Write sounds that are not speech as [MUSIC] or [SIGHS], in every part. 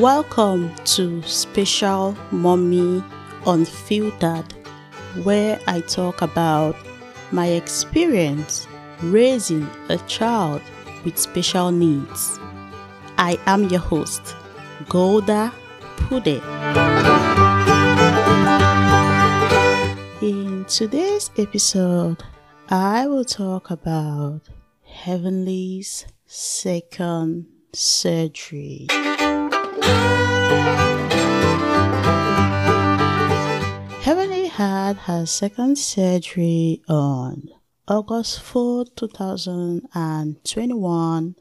Welcome to Special Mommy Unfiltered, where I talk about my experience raising a child with special needs. I am your host, Golda Pude. In today's episode, I will talk about Heavenly's second surgery. Heavenly had her second surgery on August 4, 2021.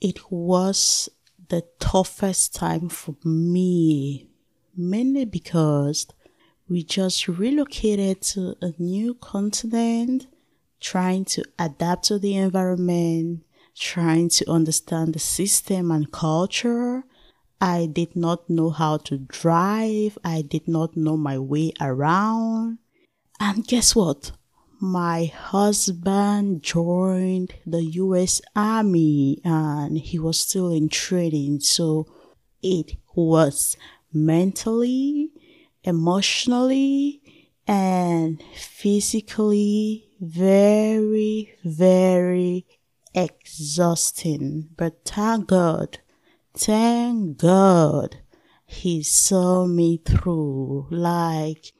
It was the toughest time for me, mainly because we just relocated to a new continent, trying to adapt to the environment, trying to understand the system and culture. I did not know how to drive. I did not know my way around. And guess what? My husband joined the US Army and he was still in training. So it was mentally, emotionally, and physically very, very exhausting. But thank God, thank God, He saw me through. Like,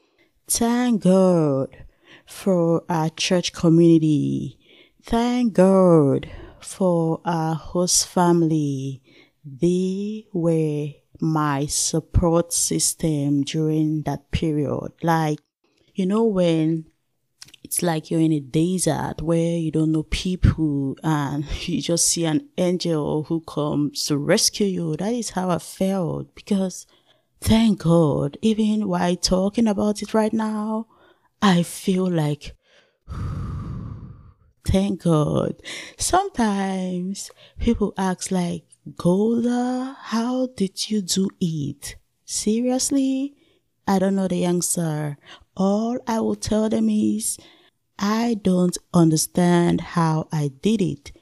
thank God for our church community. Thank God for our host family. They were my support system during that period. Like, you know, when it's like you're in a desert where you don't know people and [LAUGHS] you just see an angel who comes to rescue you. That is how I felt because thank God, even while talking about it right now, I feel like [SIGHS] thank God. Sometimes people ask like, Golda, how did you do it? Seriously? I don't know the answer. All I will tell them is, I don't understand how I did it.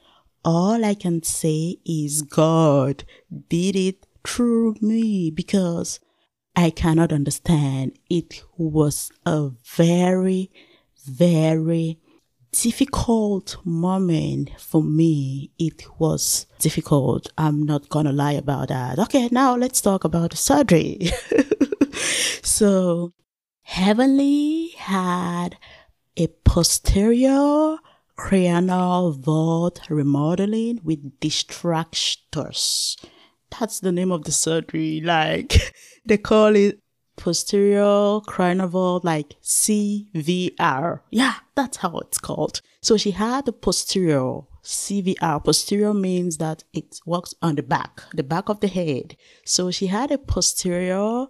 All I can say is God did it through me because I cannot understand. It was a very, very difficult moment for me. It was difficult. I'm not gonna lie about that. Okay, now let's talk about the surgery. [LAUGHS] so, Heavenly had a posterior cranial vault remodeling with distractors. That's the name of the surgery. Like [LAUGHS] they call it posterior cranial vault, like CVR. Yeah, that's how it's called. So she had a posterior CVR. Posterior means that it works on the back, the back of the head. So she had a posterior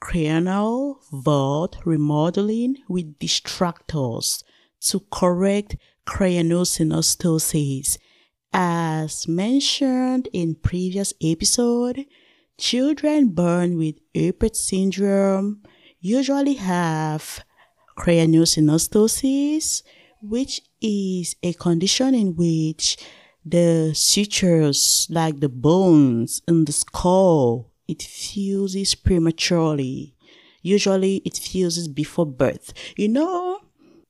cranial vault remodeling with distractors to correct craniosynostosis. As mentioned in previous episode, children born with Apert syndrome usually have craniosynostosis, which is a condition in which the sutures, like the bones in the skull, it fuses prematurely. Usually it fuses before birth. You know,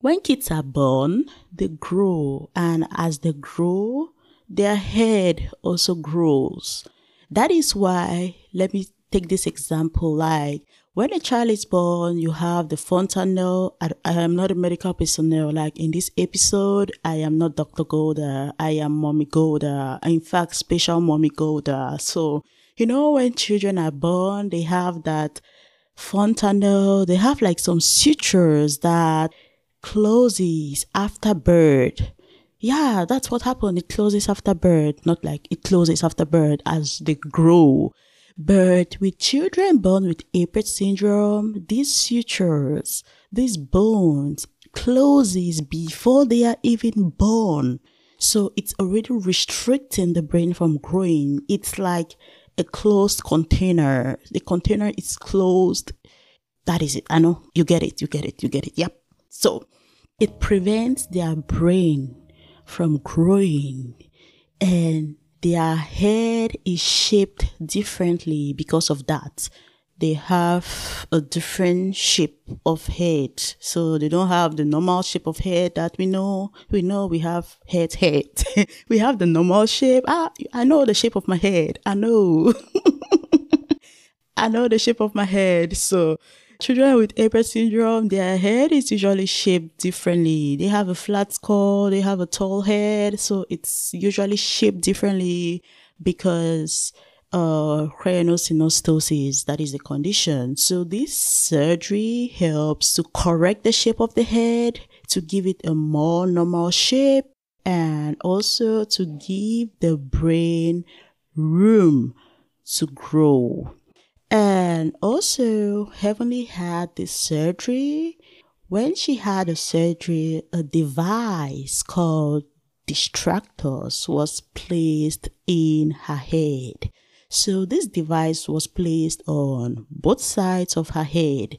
when kids are born, they grow, and as they grow, their head also grows. That is why, let me take this example like when a child is born, you have the fontanelle. I, I, am not a medical personnel. Like in this episode, I am not Dr. Golda. I am Mommy Golda. In fact, special Mommy Golda. So, you know, when children are born, they have that fontanelle. They have like some sutures that closes after birth. Yeah, that's what happened. It closes after birth, not like it closes after birth as they grow. But with children born with Apert syndrome, these sutures, these bones, closes before they are even born. So it's already restricting the brain from growing. It's like a closed container. The container is closed. That is it. I know. You get it. You get it. You get it. Yep. So it prevents their brain from growing and their head is shaped differently because of that. They have a different shape of head. So they don't have the normal shape of head that we know. We know we have head, head. [LAUGHS] we have the normal shape. Ah, I know the shape of my head. I know. [LAUGHS] I know the shape of my head. So children with Apert syndrome, their head is usually shaped differently. They have a flat skull, they have a tall head, so it's usually shaped differently because uh craniosynostosis, that is the condition. So this surgery helps to correct the shape of the head, to give it a more normal shape, and also to give the brain room to grow. And also, Heavenly had this surgery. When she had a surgery, a device called distractors was placed in her head. So this device was placed on both sides of her head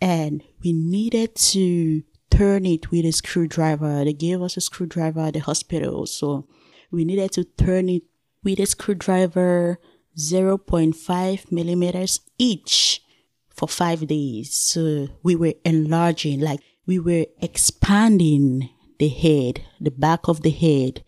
and we needed to turn it with a screwdriver. They gave us a screwdriver at the hospital. So we needed to turn it with a screwdriver 0.5 millimeters each for five days. So we were enlarging, like we were expanding the head, the back of the head.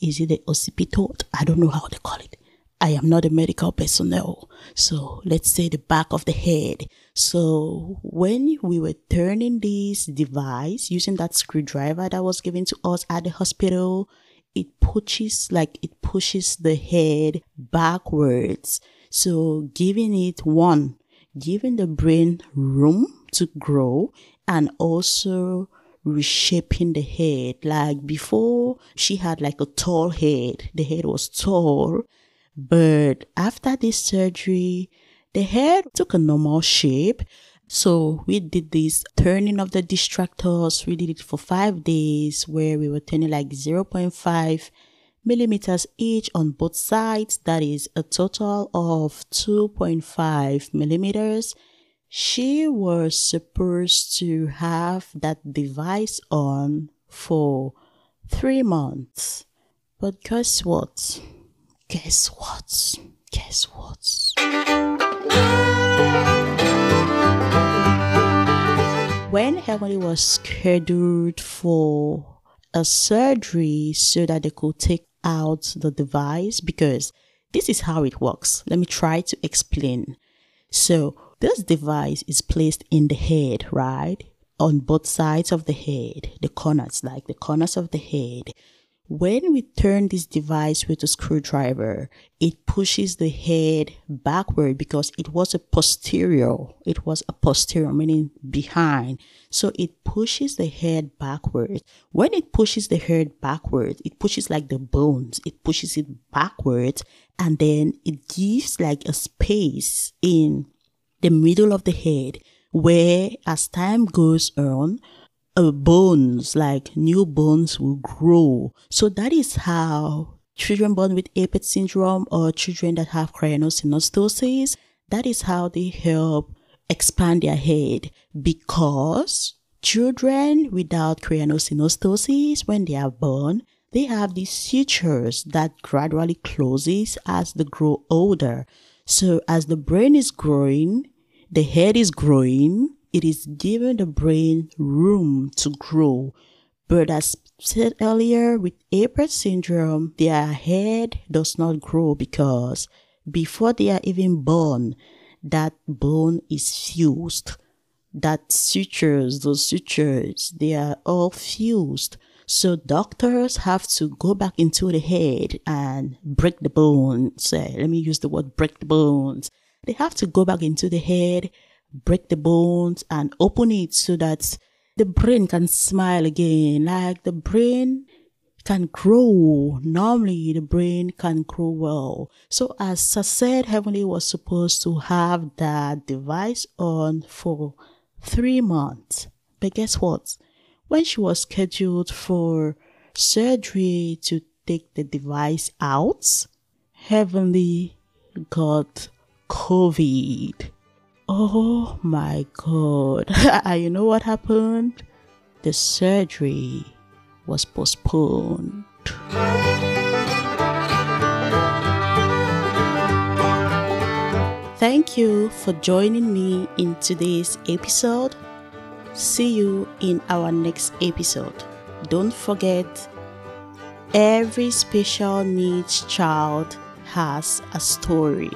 Is it the occiput? I don't know how they call it. I am not a medical personnel. So let's say the back of the head. So when we were turning this device using that screwdriver that was given to us at the hospital, it pushes like it pushes the head backwards. So giving it one giving the brain room to grow and also reshaping the head. Like before she had like a tall head the head was tall but after this surgery the head took a normal shape so we did this turning of the distractors. We did it for five days where we were turning like 0.5 millimeters each on both sides. That is a total of 2.5 millimeters. She was supposed to have that device on for three months. But guess what? Guess what? Guess what? When Heavenly was scheduled for a surgery so that they could take out the device, because this is how it works. Let me try to explain. So, this device is placed in the head, right? On both sides of the head, the corners, like the corners of the head. When we turn this device with a screwdriver, it pushes the head backward because it was a posterior. It was a posterior, meaning behind. So it pushes the head backward. When it pushes the head backward, it pushes like the bones. It pushes it backwards and then it gives like a space in the middle of the head where as time goes on, uh, bones, like new bones will grow. So that is how children born with Apert syndrome or children that have craniosynostosis, that is how they help expand their head because children without craniosynostosis, when they are born, they have these sutures that gradually closes as they grow older. So as the brain is growing, the head is growing, it is giving the brain room to grow. But as said earlier, with Apert syndrome, their head does not grow because before they are even born, that bone is fused. That sutures, those sutures, they are all fused. So doctors have to go back into the head and break the bones. Uh, let me use the word break the bones. They have to go back into the head break the bones and open it so that the brain can smile again. Like the brain can grow. Normally, the brain can grow well. So, as I said, Heavenly was supposed to have that device on for three months. But guess what? When she was scheduled for surgery to take the device out, Heavenly got COVID. Oh my God. [LAUGHS] Ah, you know what happened? The surgery was postponed. Thank you for joining me in today's episode. See you in our next episode. Don't forget, every special needs child has a story.